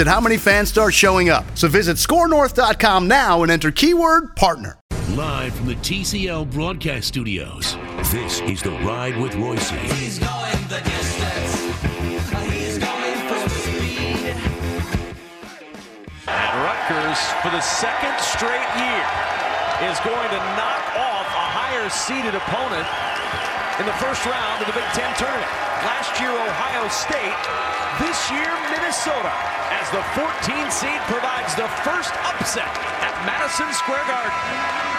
at how many fans start showing up. So visit scorenorth.com now and enter keyword partner. Live from the TCL broadcast studios, this is The Ride with Reusse. He's going the distance. He's going full speed. And Rutgers, for the second straight year, is going to knock off a higher seeded opponent in the first round of the Big Ten tournament. Last year, Ohio State. This year, Minnesota, as the 14 seed provides the first upset at Madison Square Garden.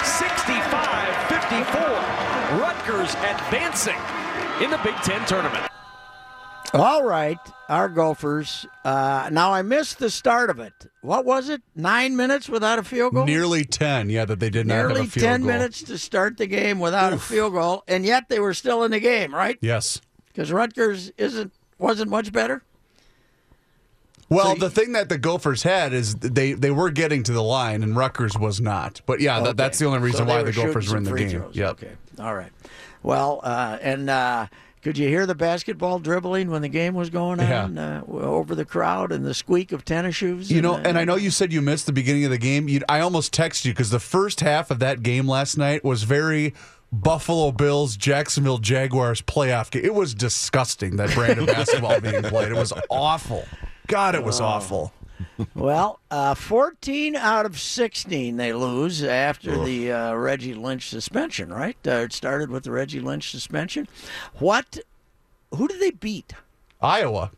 65-54. Rutgers advancing in the Big Ten tournament. All right, our Gophers. Uh, now I missed the start of it. What was it? Nine minutes without a field goal. Nearly ten. Yeah, that they did not Nearly have a field ten goal. minutes to start the game without a field goal, and yet they were still in the game, right? Yes. Because Rutgers isn't wasn't much better. Well, the thing that the Gophers had is they they were getting to the line, and Rutgers was not. But yeah, that, that's the only reason So why the Gophers were in the game. throws. Yep. Okay. All right. Well, uh, and uh, could you hear the basketball dribbling when the game was going Yeah. on uh, over the crowd and the squeak of tennis shoes? You know, and, uh, and I know you said you missed the beginning of the game. You, I almost texted you because the first half of that game last night was very Buffalo Bills, Jacksonville Jaguars playoff game. It was disgusting that brand of basketball being played. It was awful. God, it Oh. was awful. Well, uh, 14 out of 16 they lose after the uh, Reggie Lynch suspension, right? Uh, it started with the Reggie Lynch suspension. What? Who did they beat? Iowa,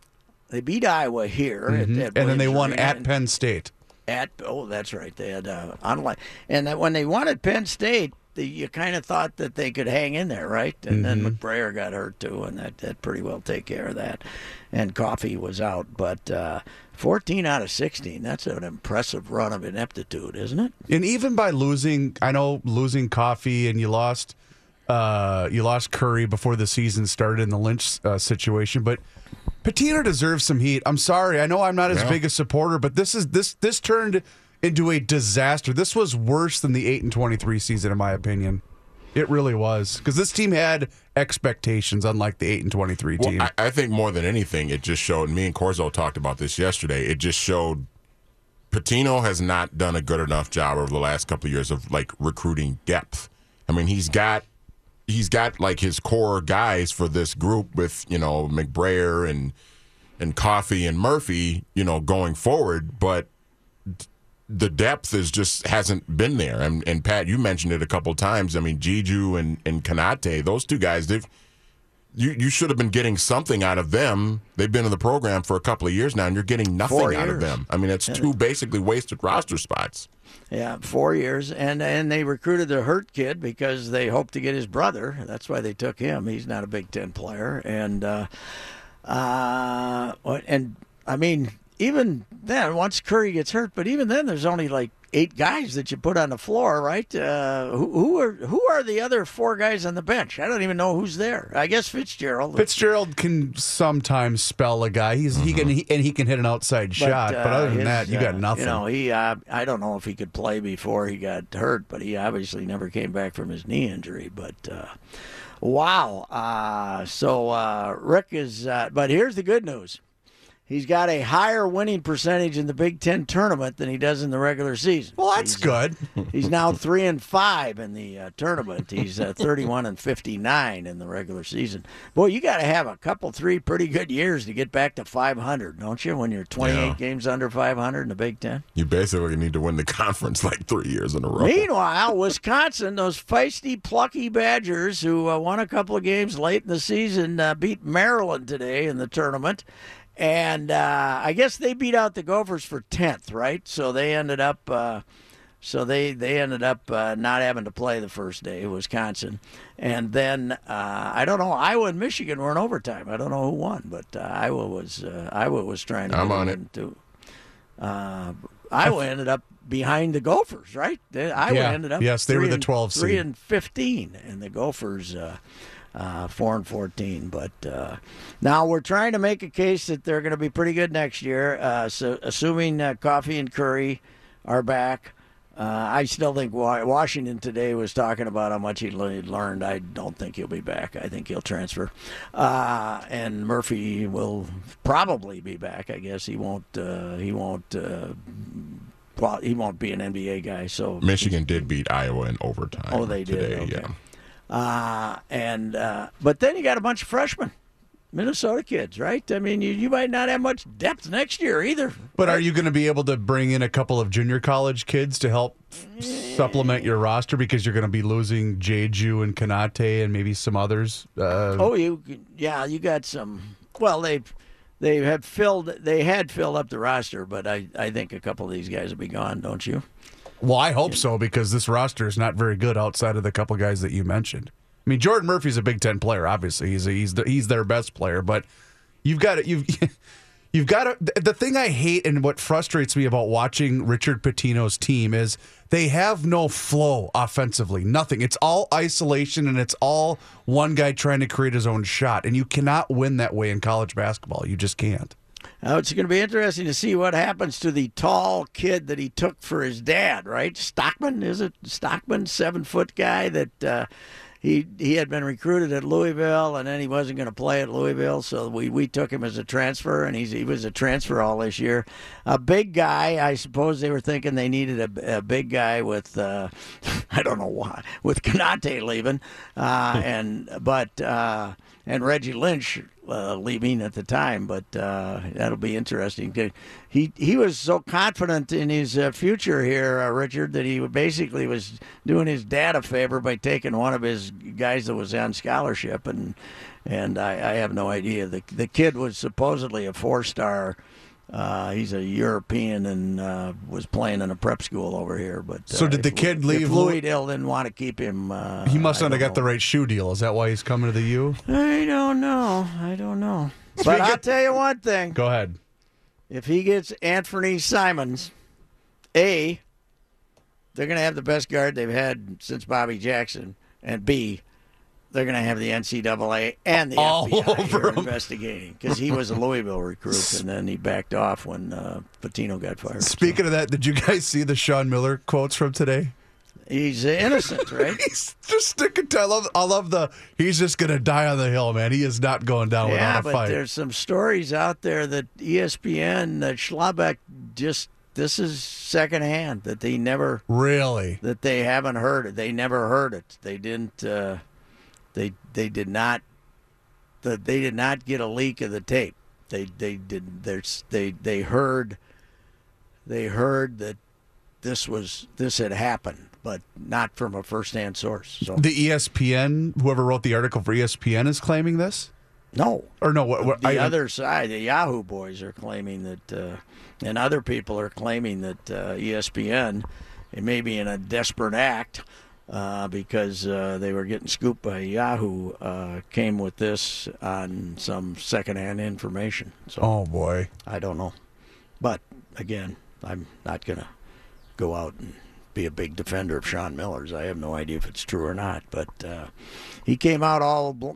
They beat Iowa here, at, at Mm-hmm. and then they won Arena at Penn State. At oh, that's right. They had uh, online, and that when they won at Penn State, the, you kind of thought that they could hang in there, right? And then Mm-hmm. McBrayer got hurt too, and that that pretty well take care of that. And Coffey was out, but uh, 14 out of 16. That's an impressive run of ineptitude, isn't it? And even by losing, I know losing Coffey and you lost, uh, you lost Curry before the season started in the Lynch uh, situation, but Pitino deserves some heat. I'm sorry, I know I'm not as big a supporter, but this is this this turned into a disaster. This was worse than the eight and twenty three season, in my opinion. It really was because this team had expectations, unlike the eight and twenty three Well, team. I, I think more than anything, it just showed. Me and Corzo talked about this yesterday. It just showed Pitino has not done a good enough job over the last couple of years of like recruiting depth. I mean, he's got he's got like his core guys for this group with you know McBrayer and and Coffey and Murphy, you know, going forward, but the depth is just hasn't been there. And, and Pat, you mentioned it a couple times. I mean, Jiju and and Konate, those two guys, they've you you should have been getting something out of them. They've been in the program for a couple of years now, and you're getting nothing Four out of them. I mean, it's two basically wasted roster spots. Yeah, four years, and and they recruited the Hurt kid because they hoped to get his brother. That's why they took him. He's not a Big Ten player, and uh, uh, and I mean, even then, once Curry gets hurt, but even then, there's only like eight guys that you put on the floor, right? Uh, who, who are who are the other four guys on the bench? I don't even know who's there. I guess Fitzgerald. Fitzgerald can sometimes spell a guy. He's he can he, and he can hit an outside shot. But uh, other than his, that, you got uh, nothing. You know, he. Uh, I don't know if he could play before he got hurt, but he obviously never came back from his knee injury. But uh, wow. Uh, so uh, Rick is. Uh, but here's the good news. He's got a higher winning percentage in the Big Ten tournament than he does in the regular season. Well, that's He's, uh, good. He's now three and five in the uh, tournament. He's uh, 31 and 59 in the regular season. Boy, you got to have a couple, three pretty good years to get back to 500, don't you? When you're 28 Yeah. games under 500 in the Big Ten. You basically need to win the conference like three years in a row. Meanwhile, Wisconsin, those feisty, plucky Badgers who uh, won a couple of games late in the season, uh, beat Maryland today in the tournament. And uh, I guess they beat out the Gophers for 10th, right? So they ended up. Uh, so they, they ended up uh, not having to play the first day, Wisconsin, and then uh, I don't know. Iowa and Michigan were in overtime. I don't know who won, but uh, Iowa was uh, Iowa was trying to. I'm on it. Too. Uh, Iowa ended up behind the Gophers, right? They, Iowa Yeah. ended up Yes, they were the and- 12 three seed. and fifteen, and the Gophers uh, four and fourteen. But uh, now we're trying to make a case that they're going to be pretty good next year. Uh, so assuming uh, Coffey and Curry are back. Uh, I still think Washington today was talking about how much he le- learned. I don't think he'll be back. I think he'll transfer. Uh, and Murphy will probably be back. I guess he won't. Uh, he won't. Uh, well, he won't be an NBA guy. So Michigan did beat Iowa in overtime. Oh, they did, Today, okay. Yeah. Uh, and uh, but then you got a bunch of freshmen, Minnesota kids, right? I mean, you, you might not have much depth next year either. But are you going to be able to bring in a couple of junior college kids to help supplement your roster because you're going to be losing Jeju and Konate and maybe some others? Uh, Oh, you yeah, you got some. Well, they they have filled they had filled up the roster, but I I think a couple of these guys will be gone, don't you? Well, I hope so because this roster is not very good outside of the couple guys that you mentioned. I mean, Jordan Murphy's a Big Ten player. Obviously, he's a, he's the, he's their best player. But you've got to you've you've got to. The thing I hate and what frustrates me about watching Richard Pitino's team is they have no flow offensively. Nothing. It's all isolation and it's all one guy trying to create his own shot. And you cannot win that way in college basketball. You just can't. Now it's going to be interesting to see what happens to the tall kid that he took for his dad. Right, Stockman is it? Stockman, seven foot guy that uh, he he had been recruited at Louisville, and then he wasn't going to play at Louisville, so we, we took him as a transfer, and he's he was a transfer all this year. A big guy, I suppose they were thinking they needed a, a big guy with uh, I don't know why with Konate leaving, uh, and but uh, and Reggie Lynch uh, leaving at the time, but uh, that'll be interesting. He he was so confident in his uh, future here, uh, Richard, that he basically was doing his dad a favor by taking one of his guys that was on scholarship, and and I, I have no idea. The the kid was supposedly a four star. Uh, he's a European and uh, was playing in a prep school over here. But So uh, did the kid if leave Louisville didn't want to keep him. Uh, He must not have got the right shoe deal. Is that why he's coming to the U? I don't know. I don't know. But Speaking- I'll tell you one thing. Go ahead. If he gets Anthony Simons, A, they're going to have the best guard they've had since Bobby Jackson. And B, they're going to have the NCAA and the All FBI over here investigating because he was a Louisville recruit and then he backed off when uh, Pitino got fired. Speaking of that, did you guys see the Sean Miller quotes from today? He's uh, innocent, right? He's just sticking to. I love. I love the. He's just gonna die on the hill, man. He is not going down yeah, without a but fight. there's some stories out there that ESPN, that Schlabach just this is secondhand that they never Really? that they haven't heard it. They never heard it. They didn't. Uh, they they did not. The, they did not get a leak of the tape. They they did. There's they they heard. They heard that this was this had happened, but not from a first-hand source. So The ESPN, whoever wrote the article for ESPN, is claiming this, no, or no? What? what the I, other side, the Yahoo boys are claiming that, uh, and other people are claiming that uh, ESPN, it may be in a desperate act uh, because uh, they were getting scooped by Yahoo, uh, came with this on some secondhand information. So Oh boy. I don't know, but again, I'm not gonna go out and be a big defender of Sean Miller's. I have no idea if it's true or not, but uh, he came out all bl-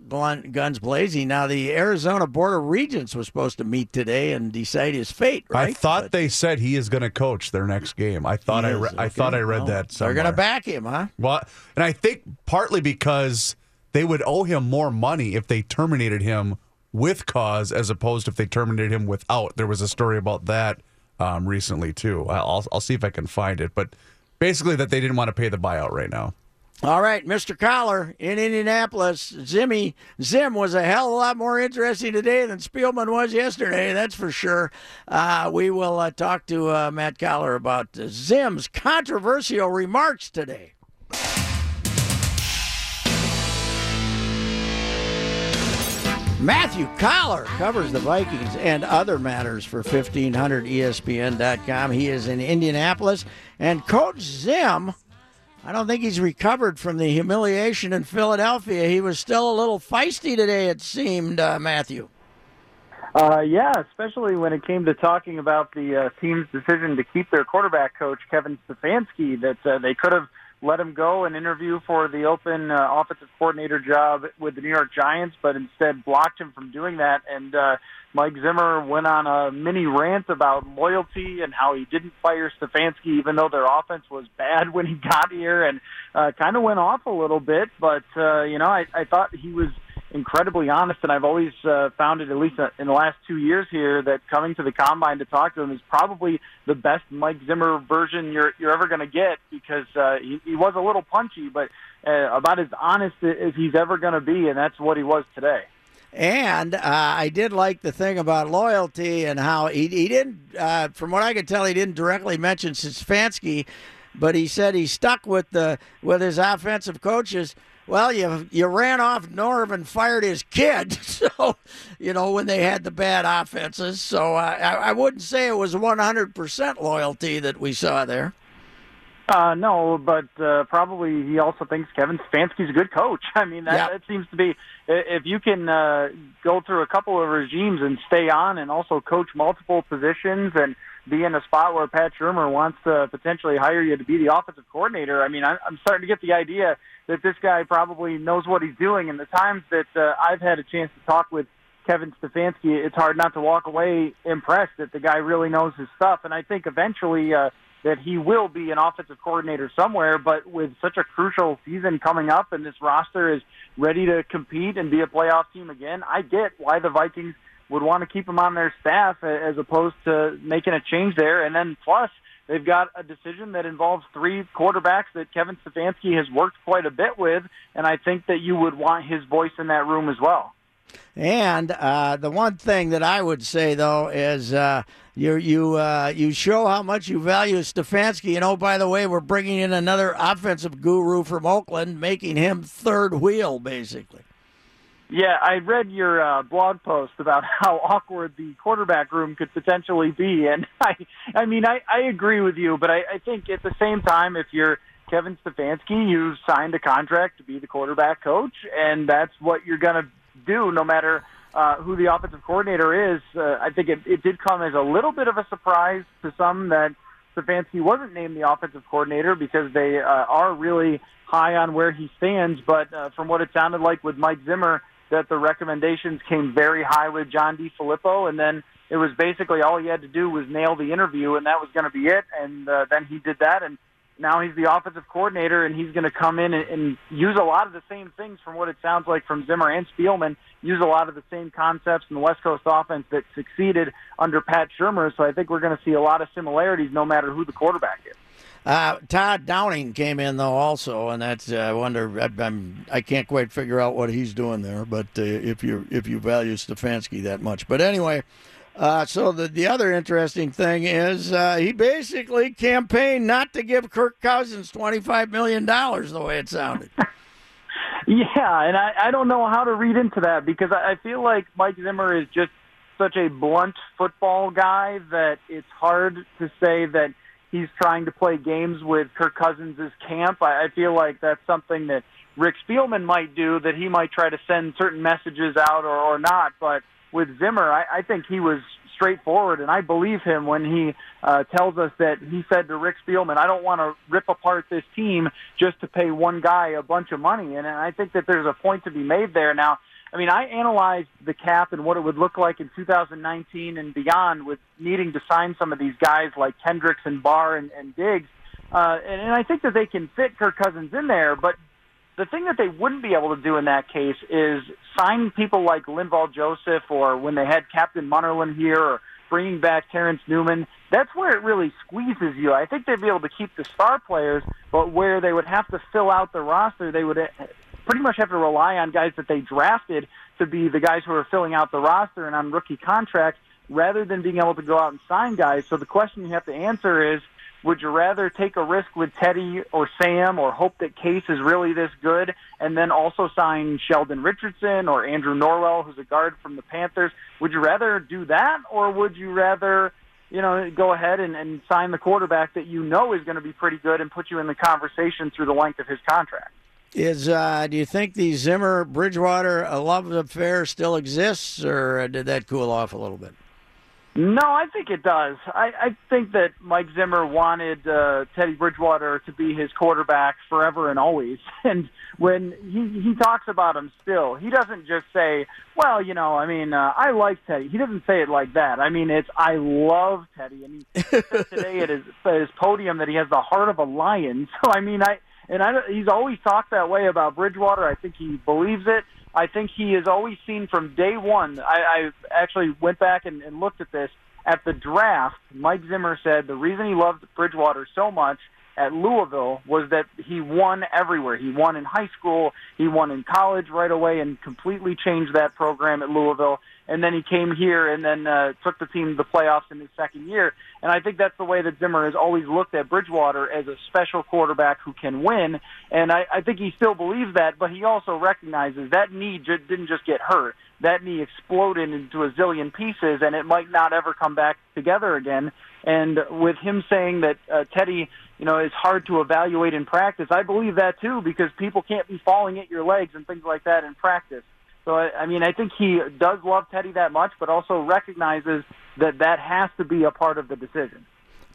guns blazing. Now the Arizona Board of Regents was supposed to meet today and decide his fate. Right? I thought But they said he is going to coach their next game. I thought I. Re- I thought I read Well, that. They're gonna back him, huh? Well, and I think partly because they would owe him more money if they terminated him with cause as opposed to if they terminated him without. There was a story about that um, recently too. I'll I'll see if I can find it, but basically that they didn't want to pay the buyout right now. All right, Mr. Coller in Indianapolis. Zimmy Zim was a hell of a lot more interesting today than Spielman was yesterday. That's for sure. Uh, we will uh, talk to uh, Matt Coller about Zim's controversial remarks today. Matthew Coller covers the Vikings and other matters for E 1500ESPN.com. He is in Indianapolis. And Coach Zim, I don't think he's recovered from the humiliation in Philadelphia. He was still a little feisty today, it seemed, uh, Matthew. Uh, yeah, especially when it came to talking about the uh, team's decision to keep their quarterback coach, Kevin Stefanski, that uh, they could have let him go and interview for the open uh, offensive coordinator job with the New York Giants, but instead blocked him from doing that. And uh, Mike Zimmer went on a mini rant about loyalty and how he didn't fire Stefanski, even though their offense was bad when he got here, and uh, kind of went off a little bit. But uh, you know, I, I thought he was incredibly honest, and I've always uh, found it, at least in the last two years here, that coming to the combine to talk to him is probably the best Mike Zimmer version you're you're ever going to get because uh, he, he was a little punchy, but uh, about as honest as he's ever going to be, and that's what he was today. And uh, I did like the thing about loyalty and how he, he didn't, uh, from what I could tell, he didn't directly mention Stefanski, but he said he stuck with the with his offensive coaches. Well, you you ran off Norv and fired his kid, so you know when they had the bad offenses. So uh, I, I wouldn't say it was 100% loyalty that we saw there. Uh, no, but uh, probably he also thinks Kevin Stefanski's a good coach. I mean, that, Yeah. that seems to be if you can uh, go through a couple of regimes and stay on, and also coach multiple positions and be in a spot where Pat Shurmur wants to potentially hire you to be the offensive coordinator. I mean, I'm starting to get the idea that this guy probably knows what he's doing. And the times that uh, I've had a chance to talk with Kevin Stefanski, it's hard not to walk away impressed that the guy really knows his stuff. And I think eventually uh, that he will be an offensive coordinator somewhere. But with such a crucial season coming up, and this roster is ready to compete and be a playoff team again, I get why the Vikings would want to keep him on their staff as opposed to making a change there. And then plus, they've got a decision that involves three quarterbacks that Kevin Stefanski has worked quite a bit with, and I think that you would want his voice in that room as well. And uh, the one thing that I would say though is uh, you you uh, you show how much you value Stefanski. And oh, by the way, we're bringing in another offensive guru from Oakland, making him third wheel basically. Yeah, I read your uh, blog post about how awkward the quarterback room could potentially be, and I, I mean, I, I agree with you, but I, I think at the same time, if you're Kevin Stefanski, you signed a contract to be the quarterback coach, and that's what you're going to do, no matter uh, who the offensive coordinator is. Uh, I think it, it did come as a little bit of a surprise to some that Stefanski wasn't named the offensive coordinator because they uh, are really high on where he stands. But uh, from what it sounded like with Mike Zimmer, that the recommendations came very high with John DeFilippo, and then it was basically all he had to do was nail the interview, and that was going to be it. And uh, then he did that, and now he's the offensive coordinator, and he's going to come in and, and use a lot of the same things from what it sounds like from Zimmer and Spielman. Use a lot of the same concepts in the West Coast offense that succeeded under Pat Shurmur. So I think we're going to see a lot of similarities, no matter who the quarterback is. Uh, Todd Downing came in though also, and that's uh, I wonder I, I'm I can't quite figure out what he's doing there. But uh, if you if you value Stefanski that much, but anyway. Uh, so the the other interesting thing is uh, he basically campaigned not to give Kirk Cousins twenty five million dollars the way it sounded. Yeah, and I, I don't know how to read into that because I, I feel like Mike Zimmer is just such a blunt football guy that it's hard to say that he's trying to play games with Kirk Cousins' camp. I, I feel like that's something that Rick Spielman might do, that he might try to send certain messages out or, or not. But with Zimmer, I, I think he was straightforward, and I believe him when he uh, tells us that he said to Rick Spielman, "I don't want to rip apart this team just to pay one guy a bunch of money." And I think that there's a point to be made there. Now, I mean, I analyzed the cap and what it would look like in 2019 and beyond, with needing to sign some of these guys like Kendricks and Barr and, and Diggs, uh, and, and I think that they can fit Kirk Cousins in there, but the thing that they wouldn't be able to do in that case is sign people like Linval Joseph or when they had Captain Munnerlyn here or bringing back Terrence Newman. That's where it really squeezes you. I think they'd be able to keep the star players, but where they would have to fill out the roster, they would pretty much have to rely on guys that they drafted to be the guys who are filling out the roster and on rookie contracts rather than being able to go out and sign guys. So the question you have to answer is, would you rather take a risk with Teddy or Sam or hope that Case is really this good and then also sign Sheldon Richardson or Andrew Norwell, who's a guard from the Panthers? Would you rather do that or would you rather, you know, go ahead and, and sign the quarterback that you know is going to be pretty good and put you in the conversation through the length of his contract? Is uh, do you think the Zimmer Bridgewater uh, love affair still exists, or did that cool off a little bit? No, I think it does. I, I think that Mike Zimmer wanted uh, Teddy Bridgewater to be his quarterback forever and always. And when he he talks about him still, he doesn't just say, "Well, you know, I mean, uh, I like Teddy." He doesn't say it like that. I mean, it's I love Teddy, and he said today at his at his podium that he has the heart of a lion. So I mean, I and I he's always talked that way about Bridgewater. I think he believes it. I think he has always seen from day one. I, I actually went back and, and looked at this at the draft. Mike Zimmer said the reason he loved Bridgewater so much at Louisville was that he won everywhere. He won in high school, he won in college right away, and completely changed that program at Louisville. And then he came here and then uh, took the team to the playoffs in his second year. And I think that's the way that Zimmer has always looked at Bridgewater as a special quarterback who can win. And I, I think he still believes that, but he also recognizes that knee j- didn't just get hurt. That knee exploded into a zillion pieces, and it might not ever come back together again. And with him saying that uh, Teddy, you know, is hard to evaluate in practice, I believe that too because people can't be falling at your legs and things like that in practice. So I, I mean, I think he does love Teddy that much, but also recognizes that that has to be a part of the decision.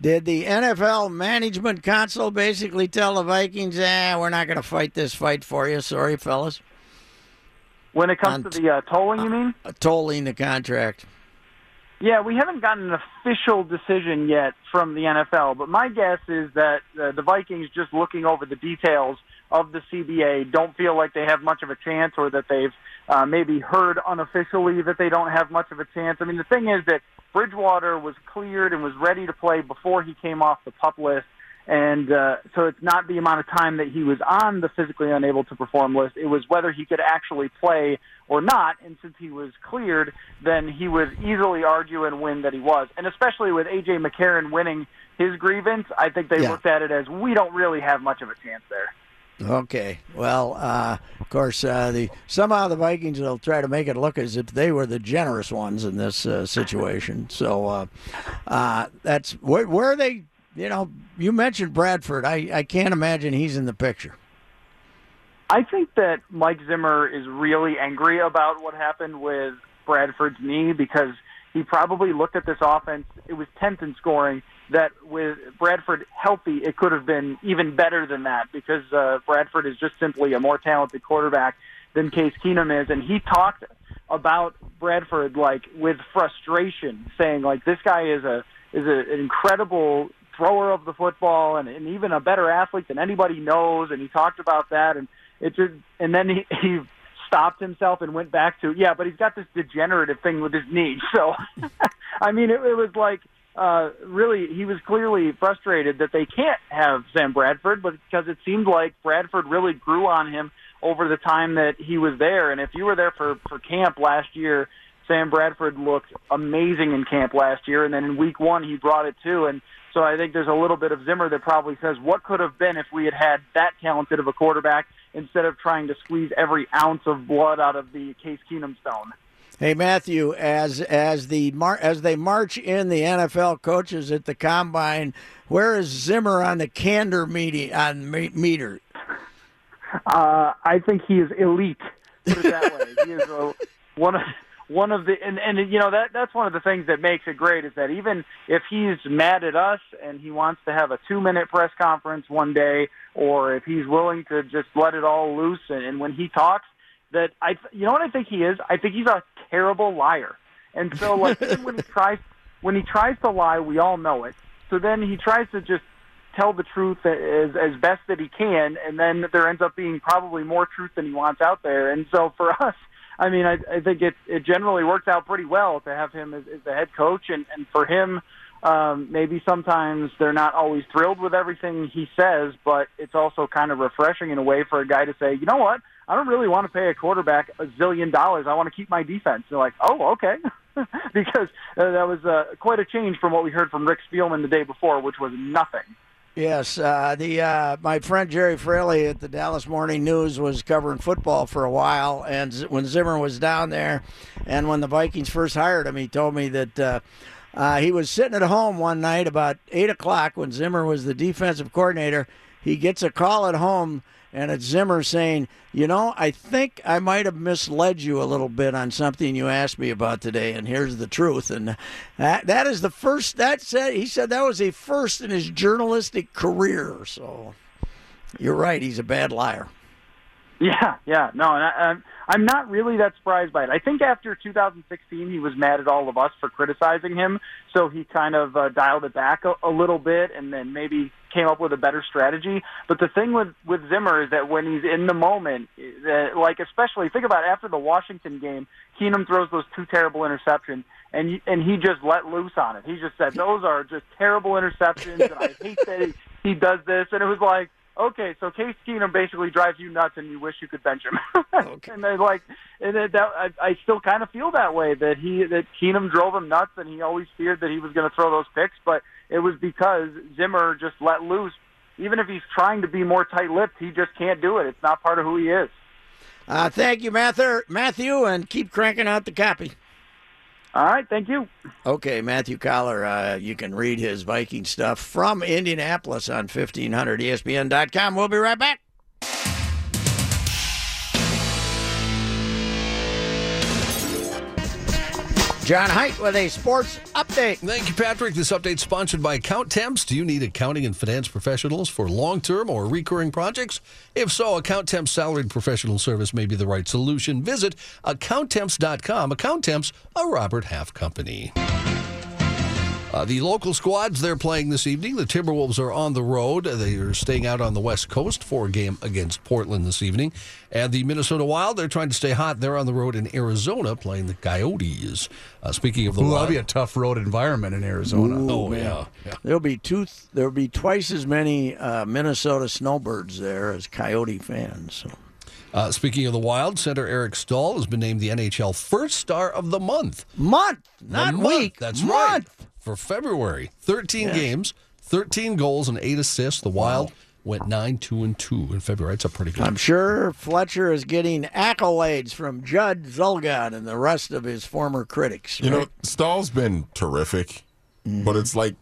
Did the NFL management council basically tell the Vikings, "Ah, we're not going to fight this fight for you"? Sorry, fellas. When it comes On to the uh, tolling, you mean? Uh, tolling the contract. Yeah, we haven't gotten an official decision yet from the NFL, but my guess is that uh, the Vikings, just looking over the details of the CBA, don't feel like they have much of a chance, or that they've uh, maybe heard unofficially that they don't have much of a chance. I mean, the thing is that Bridgewater was cleared and was ready to play before he came off the pup list. And uh, so it's not the amount of time that he was on the physically unable to perform list. It was whether he could actually play or not. And since he was cleared, then he would easily argue and win that he was. And especially with A.J. McCarron winning his grievance, I think they Yeah. looked at it as we don't really have much of a chance there. Okay. Well, uh, of course, uh, the somehow the Vikings will try to make it look as if they were the generous ones in this uh, situation. So uh, uh, that's where, where are they. You know, you mentioned Bradford. I, I can't imagine he's in the picture. I think that Mike Zimmer is really angry about what happened with Bradford's knee because he probably looked at this offense. It was 10th in scoring. That with Bradford healthy, it could have been even better than that because uh, Bradford is just simply a more talented quarterback than Case Keenum is. And he talked about Bradford like with frustration, saying like this guy is a is a, an incredible thrower of the football and, and even a better athlete than anybody knows. And he talked about that, and it just and then he, he stopped himself and went back to yeah, but he's got this degenerative thing with his knee. So I mean, it, it was like uh, really he was clearly frustrated that they can't have Sam Bradford, but because it seemed like Bradford really grew on him over the time that he was there. And if you were there for for camp last year. Sam Bradford looked amazing in camp last year, and then in week one he brought it too. And so I think there's a little bit of Zimmer that probably says, what could have been if we had had that talented of a quarterback instead of trying to squeeze every ounce of blood out of the Case Keenum stone. Hey Matthew, as as the mar- as they march in the NFL coaches at the combine, where is Zimmer on the candor meter on me- meter? Uh, I think he is elite. Put it that way. he is a, one of one of the and and you know that that's one of the things that makes it great is that even if he's mad at us and he wants to have a two minute press conference one day, or if he's willing to just let it all loose and, and when he talks, that I you know what I think he is. I think he's a terrible liar. And so like even when he tries when he tries to lie, we all know it. So then he tries to just tell the truth as as best that he can, and then there ends up being probably more truth than he wants out there. And so for us, I mean, I, I think it it generally works out pretty well to have him as, as the head coach, and and for him. Um, maybe sometimes they're not always thrilled with everything he says, but it's also kind of refreshing in a way for a guy to say, you know what, I don't really want to pay a quarterback a zillion dollars. I want to keep my defense. They're like, oh, okay, because uh, that was uh, quite a change from what we heard from Rick Spielman the day before, which was nothing. Yes, uh, the uh, my friend Jerry Fraley at the Dallas Morning News was covering football for a while, and when Zimmer was down there, and when the Vikings first hired him, he told me that uh, uh, he was sitting at home one night about eight o'clock when Zimmer was the defensive coordinator. He gets a call at home, and it's Zimmer saying, "You know, I think I might have misled you a little bit on something you asked me about today, and here's the truth." And that that is the first. That said, he said that was a first in his journalistic career. So you're right. He's a bad liar. Yeah, yeah, no, and I, I'm not really that surprised by it. I think after 2016, he was mad at all of us for criticizing him, so he kind of uh, dialed it back a, a little bit, and then maybe came up with a better strategy. But the thing with with Zimmer is that when he's in the moment, that, like especially think about after the Washington game, Keenum throws those two terrible interceptions, and and he just let loose on it. He just said those are just terrible interceptions, and I hate that he, he does this. And it was like, okay, so Case Keenum basically drives you nuts, and you wish you could bench him. okay. and they like, and it, that I, I still kind of feel that way that he that Keenum drove him nuts, and he always feared that he was going to throw those picks, but it was because Zimmer just let loose. Even if he's trying to be more tight-lipped, he just can't do it. It's not part of who he is. Uh, thank you, Mather, Matthew, and keep cranking out the copy. All right, thank you. Okay, Matthew Coller, uh, you can read his Viking stuff from Indianapolis on E 1500ESPN.com. We'll be right back. John Height with a sports update. Thank you, Patrick. This update is sponsored by Accountemps. Do you need accounting and finance professionals for long term or recurring projects? If so, Accountemps salaried professional service may be the right solution. Visit Accountemps.com. Account Temps, a Robert Half company. Uh, the local squads they're playing this evening. The Timberwolves are on the road. They are staying out on the West Coast for a game against Portland this evening. And the Minnesota Wild, they're trying to stay hot. They're on the road in Arizona playing the Coyotes. Uh, speaking of the Ooh, Wild, that'll be a tough road environment in Arizona. oh yeah, yeah. There'll be two. There'll be twice as many uh, Minnesota snowbirds there as Coyote fans. So. Uh, speaking of the Wild, center Eric Staal has been named the NHL First Star of the Month. Month, The not month, week. That's month. right. For February, 13 Yes. games, 13 goals, and eight assists. The Wild went 9 2 and 2 in February. It's a pretty good. I'm sure Fletcher is getting accolades from Judd Zulgad and the rest of his former critics. You know, right? Staal's been terrific, but mm-hmm. it's like,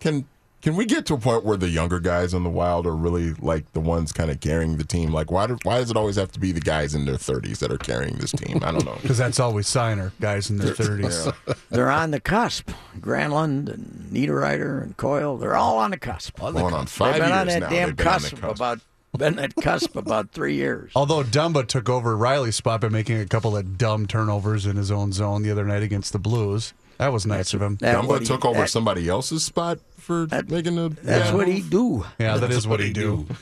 can can we get to a point where the younger guys in the Wild are really like the ones kind of carrying the team? Like, why do, why does it always have to be the guys in their 30s that are carrying this team? I don't know. Because that's all we sign are guys in their 30s. Yeah. they're on the cusp. Granlund and Niederreiter and Coyle, they're all on the cusp. On the Going on five They've been years on that now. damn They've on cusp, cusp. about been at cusp about three years. Although Dumba took over Reilly's spot by making a couple of dumb turnovers in his own zone the other night against the Blues. That was nice of him. That Dumba what he- took over that- somebody else's spot for making a. That's yeah. what he do. Yeah, that is what he do.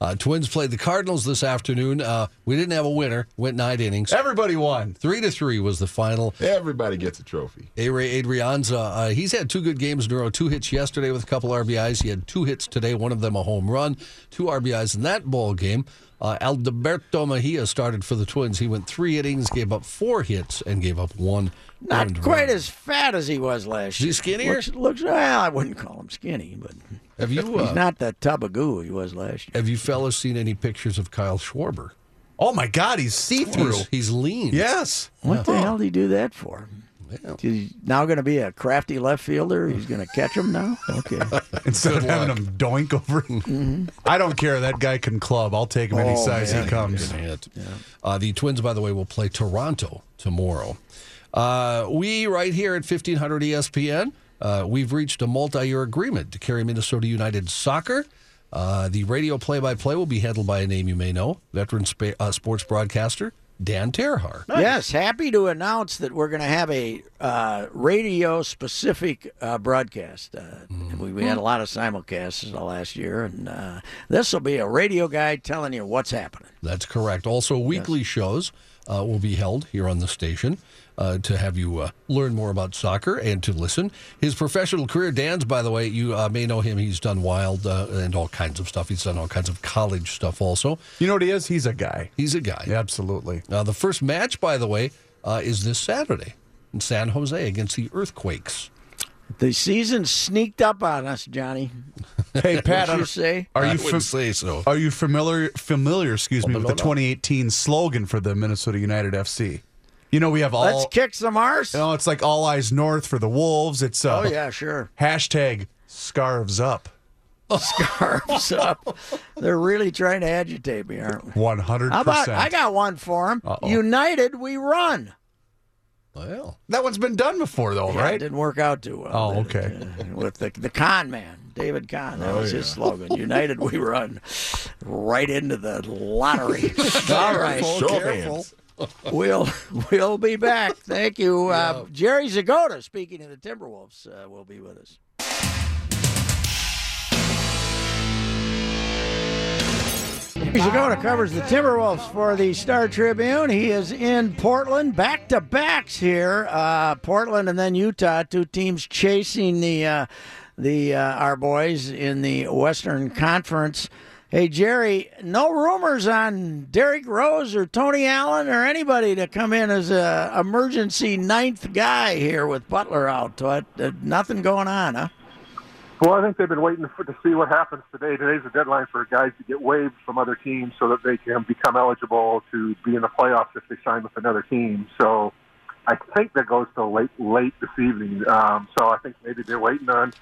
Uh, Twins played the Cardinals this afternoon. Uh, we didn't have a winner. Went nine innings. Everybody won. Three to three was the final. Everybody gets a trophy. Ehire Adrianza, uh, he's had two good games in a row. Two hits yesterday with a couple RBIs. He had two hits today, one of them a home run. Two RBIs in that ball game. Uh, Alberto Mejia started for the Twins. He went three innings, gave up four hits, and gave up one. Not quite run. as fat as he was last Is he year. skinnier? Looks, looks well. I wouldn't call him skinny, but Have you he's uh, not that tub of goo he was last year. have you fellas seen any pictures of Kyle Schwarber? Oh my God, he's see through. He's, he's lean. Yes. What the hell did he do that for? Well, He's now going to be a crafty left fielder. He's going to catch him now. Okay. Instead of Good having luck. him doink over. I don't care. That guy can club. I'll take him any Oh, size man. he comes. Good hit. Uh, the Twins, by the way, will play Toronto tomorrow. Uh, we, right here at 1500 ESPN, uh, we've reached a multi year agreement to carry Minnesota United soccer. Uh, the radio play by play will be handled by a name you may know veteran spa- uh, sports broadcaster Dan Terhaar. Yes, happy to announce that we're going to have a uh, radio specific uh, broadcast. Uh, We, we had a lot of simulcasts the last year, and uh, this will be a radio guy telling you what's happening. That's correct. Also, weekly shows uh, will be held here on the station uh, to have you uh, learn more about soccer and to listen. His professional career, Dan's, by the way, you uh, may know him. He's done wild uh, and all kinds of stuff. He's done all kinds of college stuff also. You know what he is? He's a guy. He's a guy. Yeah, absolutely. Uh, the first match, by the way, uh, is this Saturday in San Jose against the Earthquakes. The season sneaked up on us, Johnny. Hey Pat, What you are- say? Are I you wouldn't fam- say so. Are you familiar familiar, excuse me, with the no, no. 2018 slogan for the Minnesota United FC? You know we have all Let's kick some arse. you know, it's like all eyes north for the Wolves. It's uh, Oh yeah, sure. hashtag scarves up. Scarves up. They're really trying to agitate me, aren't we? 100%. How about I got one for him. Uh-oh. United, we run. Well, that one's been done before though, Yeah, It right? didn't work out too well. Oh, did it? okay. Uh, with the the con man, David Kahn. That Oh, was his slogan. United, we run. Right into the lottery. All right. Show of hands. We'll we'll be back. Thank you, uh, Jerry Zgoda. Speaking of the Timberwolves, uh, will be with us. Jerry Zgoda covers the Timberwolves for the Star Tribune. He is in Portland, back to backs here. Uh, Portland and then Utah, two teams chasing the uh, the uh, our boys in the Western Conference. Hey Jerry, no rumors on Derrick Rose or Tony Allen or anybody to come in as a emergency ninth guy here with Butler out. What? Uh, nothing going on, huh? Well, I think they've been waiting for, to see what happens today. Today's the deadline for guys to get waived from other teams so that they can become eligible to be in the playoffs if they sign with another team. So I think that goes till late late this evening. Um, so I think maybe they're waiting on.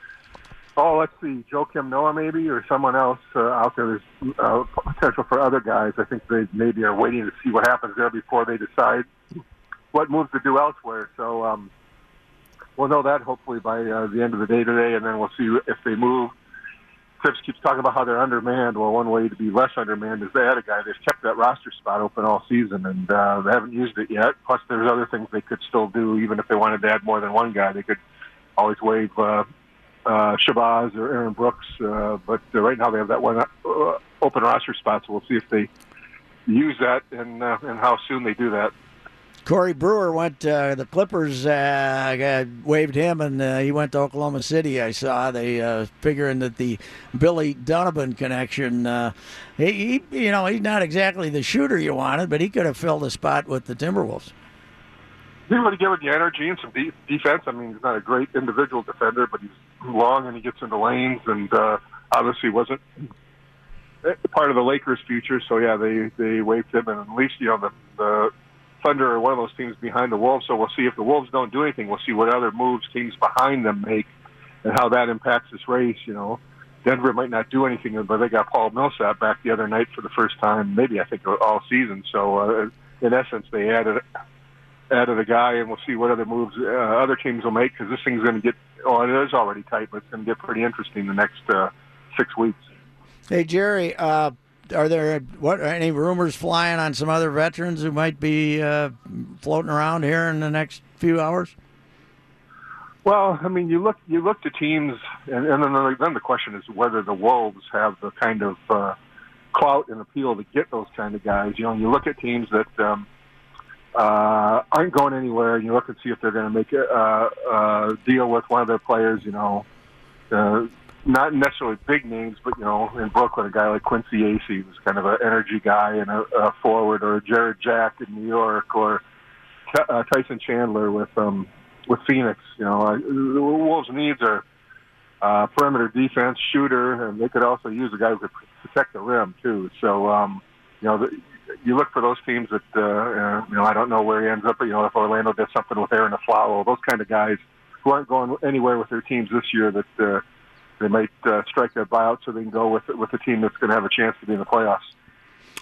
Oh, let's see, Joakim Noah maybe or someone else uh, out there. There's uh, potential for other guys. I think they maybe are waiting to see what happens there before they decide what moves to do elsewhere. So. Um, we'll know that hopefully by uh, the end of the day today, and then we'll see if they move. Thibs keeps talking about how they're undermanned. Well, one way to be less undermanned is they had a guy. They've kept that roster spot open all season, and uh, they haven't used it yet. Plus, there's other things they could still do, even if they wanted to add more than one guy. They could always waive uh, uh, Shabazz or Aaron Brooks, uh, but uh, right now they have that one uh, open roster spot. So we'll see if they use that and uh, and how soon they do that. Corey Brewer went. Uh, the Clippers uh, waived him, and uh, he went to Oklahoma City. I saw they uh, figuring that the Billy Donovan connection. Uh, he, he, you know, he's not exactly the shooter you wanted, but he could have filled a spot with the Timberwolves. He really give it the energy and some de- defense. I mean, he's not a great individual defender, but he's long and he gets into lanes, and uh, obviously wasn't part of the Lakers' future. So yeah, they they waived him, and at least you know the the Thunder are one of those teams behind the Wolves. So we'll see if the Wolves don't do anything. We'll see what other moves teams behind them make, and how that impacts this race. You know. Denver might not do anything, but they got Paul Millsap back the other night for the first time, maybe I think all season. So uh, in essence, they added added a guy, and we'll see what other moves uh, other teams will make because this thing's going to get. Oh, it is already tight, but it's going to get pretty interesting the next uh, six weeks. Hey Jerry, uh, are there what any rumors flying on some other veterans who might be uh, floating around here in the next few hours? Well, I mean, you look you look to teams, and, and then the, then the question is whether the Wolves have the kind of uh, clout and appeal to get those kind of guys. You know, you look at teams that um, uh, aren't going anywhere, you look and see if they're going to make a uh, uh, deal with one of their players. You know, uh, not necessarily big names, but you know, in Brooklyn, a guy like Quincy Acy was kind of an energy guy and a, a forward, or Jarrett Jack in New York, or T- uh, Tyson Chandler with um, with Phoenix. You know, uh, the Wolves' needs are uh, perimeter defense, shooter, and they could also use a guy who could protect the rim too. So, um, you know, the, you look for those teams that uh, uh, you know. I don't know where he ends up, but you know, if Orlando does something with Arron Afflalo, those kind of guys who aren't going anywhere with their teams this year, that uh, they might uh, strike their buyout so they can go with with a team that's going to have a chance to be in the playoffs.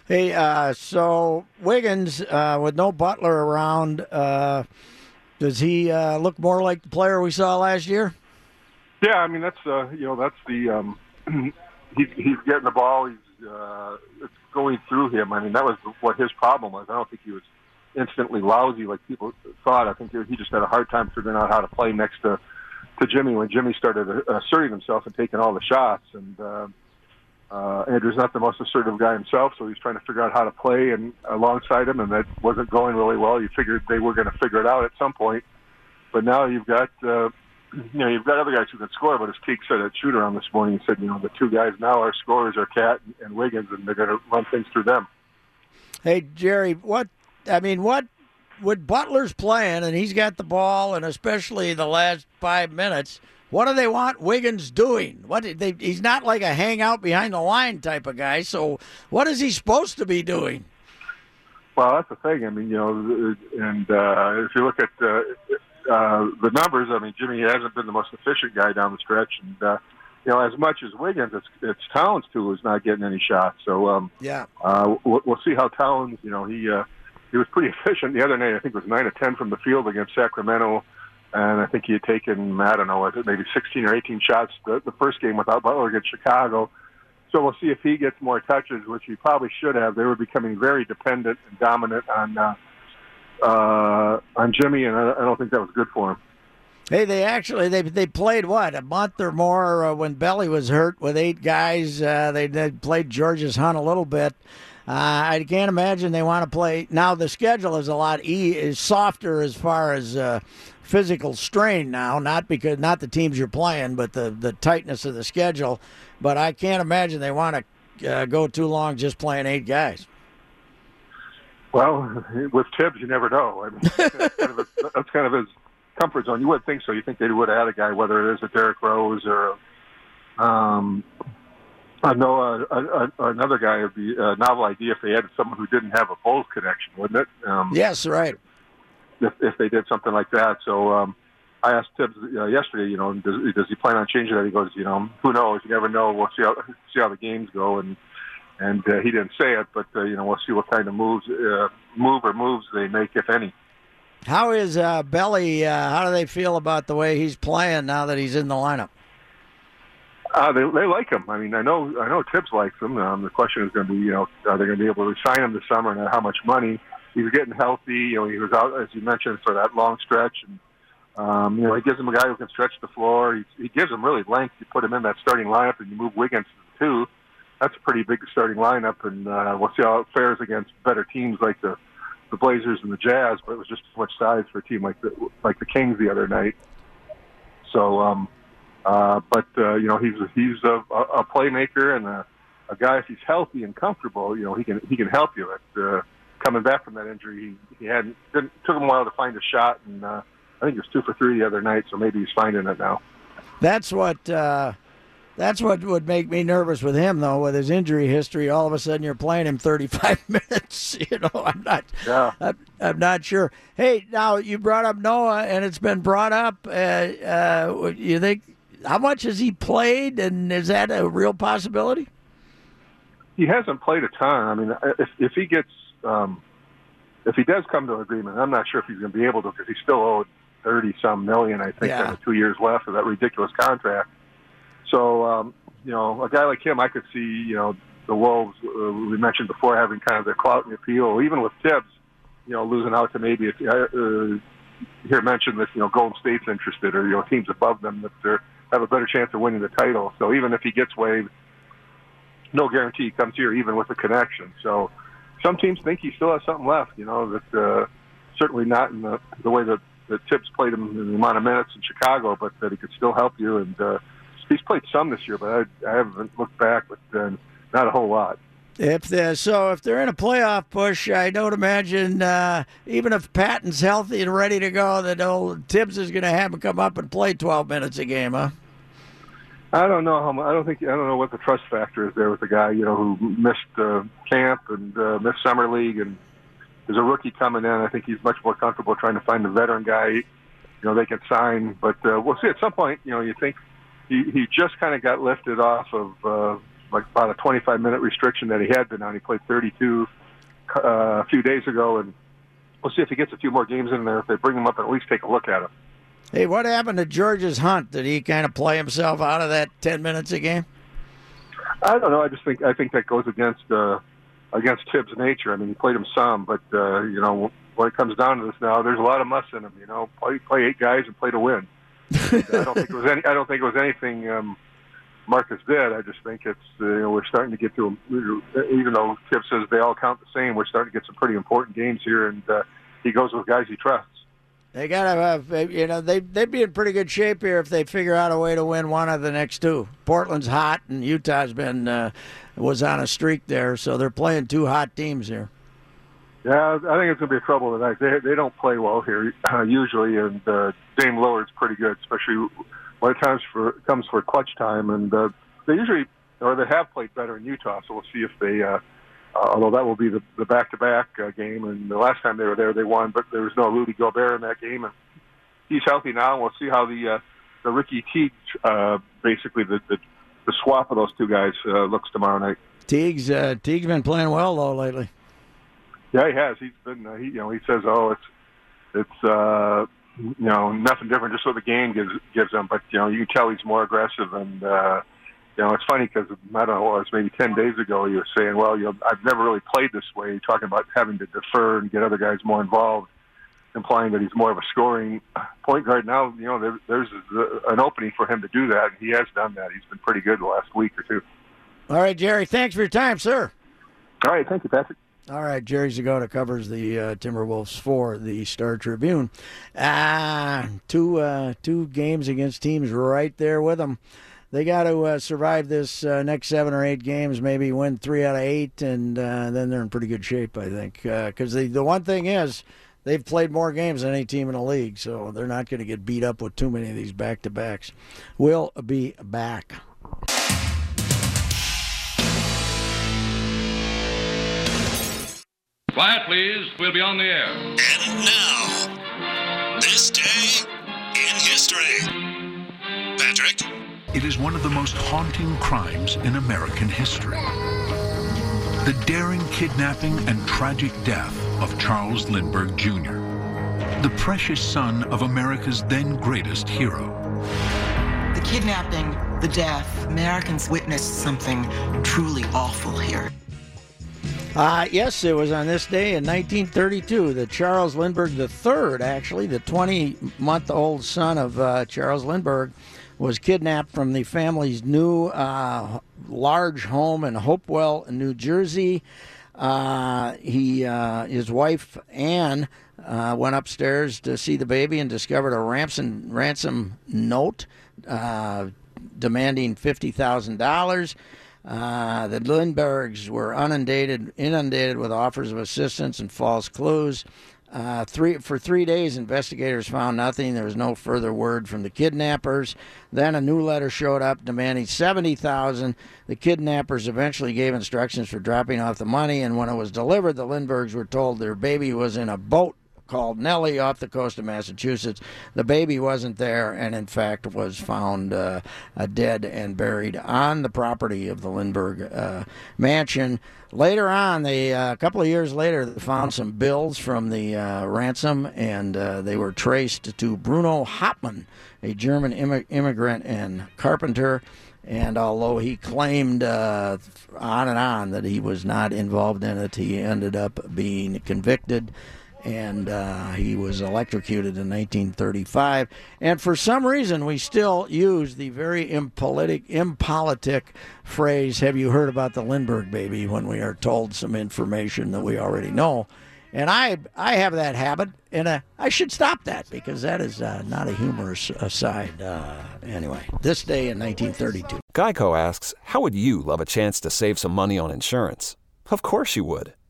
Hey, uh, so Wiggins uh, with no Butler around, uh, does he uh, look more like the player we saw last year? Yeah, I mean that's uh, you know that's the um, he's he's getting the ball. He's uh, it's going through him. I mean that was what his problem was. I don't think he was instantly lousy like people thought. I think he just had a hard time figuring out how to play next to to Jimmy when Jimmy started uh, asserting himself and taking all the shots. And uh, uh, Andrew's not the most assertive guy himself, so he's trying to figure out how to play and alongside him, and that wasn't going really well. You figured they were going to figure it out at some point, but now you've got. Uh, you know, you've got other guys who can score, but as Teague said at shoot around this morning, he said, you know, the two guys now are scorers are Cat and Wiggins, and they're going to run things through them. Hey Jerry, what I mean, what would Butler's playing, and he's got the ball, and especially the last five minutes. What do they want Wiggins doing? What they, he's not like a hangout behind the line type of guy. So what is he supposed to be doing? Well, that's the thing. I mean, you know, and uh, if you look at uh, uh, the numbers, I mean, Jimmy hasn't been the most efficient guy down the stretch, and uh, you know, as much as Wiggins, it's it's Towns too who's not getting any shots. So um, Yeah. uh, we'll, we'll see how Towns. You know, he uh, he was pretty efficient the other night. I think it was nine of ten from the field against Sacramento, and I think he had taken I don't know, maybe sixteen or eighteen shots the, the first game without Butler against Chicago. So we'll see if he gets more touches, which he probably should have. They were becoming very dependent and dominant on uh, uh, on Jimmy, and I, I don't think that was good for him. Hey, they actually they they played what a month or more uh, when Belly was hurt with eight guys. Uh, they they played Georges-Hunt a little bit. Uh, I can't imagine they want to play now. The schedule is a lot e is softer as far as uh, physical strain now. Not because not the teams you're playing, but the the tightness of the schedule. But I can't imagine they want to uh, go too long just playing eight guys. Well, with Thibs, you never know. I mean, that's kind of, his, that's kind of his comfort zone. You would think so. You think they would have had a guy, whether it is a Derrick Rose or um, I know uh, uh, uh, another guy would be a novel idea if they had someone who didn't have a Bulls connection, wouldn't it? Um, Yes, right. if, if they did something like that. So um, I asked Thibs uh, yesterday, you know, does, does he plan on changing that? He goes, you know, who knows? You never know. We'll see how see how the games go, and and uh, he didn't say it, but uh, you know, we'll see what kind of moves, uh, move or moves they make, if any. How is uh, Belly? Uh, how do they feel about the way he's playing now that he's in the lineup? Uh, they they like him. I mean, I know I know Thibs likes him. Um, the question is going to be, you know, are they going to be able to sign him this summer and how much money? He's getting healthy. You know, he was out as you mentioned for that long stretch, and um, you know, he gives him a guy who can stretch the floor. He, he gives him really length. You put him in that starting lineup, and you move Wiggins to the two. That's a pretty big starting lineup, and uh, we'll see how it fares against better teams like the the Blazers and the Jazz. But it was just too much size for a team like the like the Kings the other night. So, um, uh, but uh, you know, he's he's a, a playmaker and a, a guy. If he's healthy and comfortable, you know, he can he can help you. But uh, coming back from that injury, he, he had didn't, took him a while to find a shot, and uh, I think he was two for three the other night. So maybe he's finding it now. That's what uh, that's what would make me nervous with him, though. With his injury history, all of a sudden you're playing him 35 minutes. You know, I'm not. Yeah. I'm, I'm not sure. Hey, now you brought up Noah, and it's been brought up. Uh, uh, you think how much has he played, and is that a real possibility? he hasn't played a ton. I mean, if if he gets um, if he does come to an agreement, I'm not sure if he's going to be able to because he's still owed thirty some million. I think Yeah. two years left of that ridiculous contract. So um, you know, a guy like him, I could see you know the Wolves uh, we mentioned before having kind of the clout and appeal, even with Thibs, you know, losing out to maybe if uh, here mentioned that you know Golden State's interested or you know teams above them that they have a better chance of winning the title. So even if he gets waived, no guarantee he comes here even with a connection. So some teams think he still has something left. You know that uh, certainly not in the the way that the Thibs played him in the amount of minutes in Chicago, but that he could still help you. And uh, he's played some this year, but I, I haven't looked back, but uh, not a whole lot. If they're, so, if they're in a playoff push, I don't imagine uh, even if Patton's healthy and ready to go, that old Thibs is going to have him come up and play 12 minutes a game, huh? I don't know how. mu- I don't think. I don't know what the trust factor is there with the guy. You know, who missed uh, camp and uh, missed summer league, and there's a rookie coming in. I think he's much more comfortable trying to find a veteran guy. You know, they can sign, but uh, we'll see. At some point, you know, you think he he just kind of got lifted off of uh, like about a 25 minute restriction that he had been on. He played 32 uh, a few days ago, and we'll see if he gets a few more games in there. If they bring him up and at least take a look at him. Hey, what happened to Georges-Hunt? Did he kind of play himself out of that 10 minutes a game? I don't know. I just think I think that goes against uh, against Thibs' nature. I mean, he played him some, but uh, you know, when it comes down to this now, there's a lot of muss in him. You know, play play eight guys and play to win. I don't think it was any. I don't think it was anything um, Marcus did. I just think it's uh, you know we're starting to get to a, even though Kip says they all count the same. We're starting to get some pretty important games here, and uh, he goes with guys he trusts. They gotta have, you know, they they'd be in pretty good shape here if they figure out a way to win one of the next two. Portland's hot, and Utah's been uh, was on a streak there, so they're playing two hot teams here. Yeah, I think it's going to be trouble tonight. They they don't play well here uh, usually, and uh, Dame Lillard's pretty good, especially when it comes for comes for clutch time. And uh, they usually, or they have played better in Utah. So we'll see if they. Uh, uh, although that will be the the back to back game, and the last time they were there, they won, but there was no Rudy Gobert in that game, and he's healthy now. And we'll see how the uh, the Ricky Teague, uh, basically the, the the swap of those two guys uh, looks tomorrow night. Teague's uh, Teague's been playing well though lately. Yeah, he has. He's been. Uh, he, you know, he says, "Oh, it's it's uh, you know nothing different, just what the game gives gives him." But you know, you can tell he's more aggressive, and uh, you know, it's funny because I don't know, it was maybe ten days ago. He was saying, "Well, you know, I've never really played this way," talking about having to defer and get other guys more involved, implying that he's more of a scoring point guard. Now, you know, there, there's a, an opening for him to do that, and he has done that. He's been pretty good the last week or two. All right, Jerry. Thanks for your time, sir. All right, thank you, Patrick. All right, Jerry Zgoda covers the uh, Timberwolves for the Star Tribune. Ah, two uh, two games against teams right there with them. They got to uh, survive this uh, next seven or eight games, maybe win three out of eight, and uh, then they're in pretty good shape, I think. Because the the one thing is, they've played more games than any team in the league, so they're not going to get beat up with too many of these back to backs. We'll be back. Quiet, please. We'll be on the air. And now, this day in history. Patrick? It is one of the most haunting crimes in American history. The daring kidnapping and tragic death of Charles Lindbergh Jr., the precious son of America's then greatest hero. The kidnapping, the death, Americans witnessed something truly awful here. Uh, yes, it was on this day in 1932 that Charles Lindbergh III, actually, the 20 month old son of uh, Charles Lindbergh, was kidnapped from the family's new uh, large home in Hopewell, New Jersey. Uh, he, uh, his wife Anne, uh, went upstairs to see the baby and discovered a ransom ransom note demanding fifty thousand dollars. Uh, the Lindberghs were inundated, inundated with offers of assistance and false clues. Uh, three for three days, investigators found nothing. There was no further word from the kidnappers. Then a new letter showed up demanding seventy thousand. The kidnappers eventually gave instructions for dropping off the money, and when it was delivered, the Lindberghs were told their baby was in a boat called Nellie off the coast of Massachusetts. The baby wasn't there, and in fact was found uh, uh, dead and buried on the property of the Lindbergh uh, mansion. Later on, they uh, a couple of years later, they found some bills from the uh, ransom, and uh, they were traced to Bruno Hauptmann, a German immi- immigrant and carpenter. And although he claimed uh, on and on that he was not involved in it, he ended up being convicted and uh, he was electrocuted in 1935. And for some reason, we still use the very impolitic, impolitic phrase, Have you heard about the Lindbergh baby? when we are told some information that we already know. And I, I have that habit, and uh, I should stop that because that is uh, not a humorous aside. Uh, anyway, this day in 1932. Geico asks, How would you love a chance to save some money on insurance? Of course you would.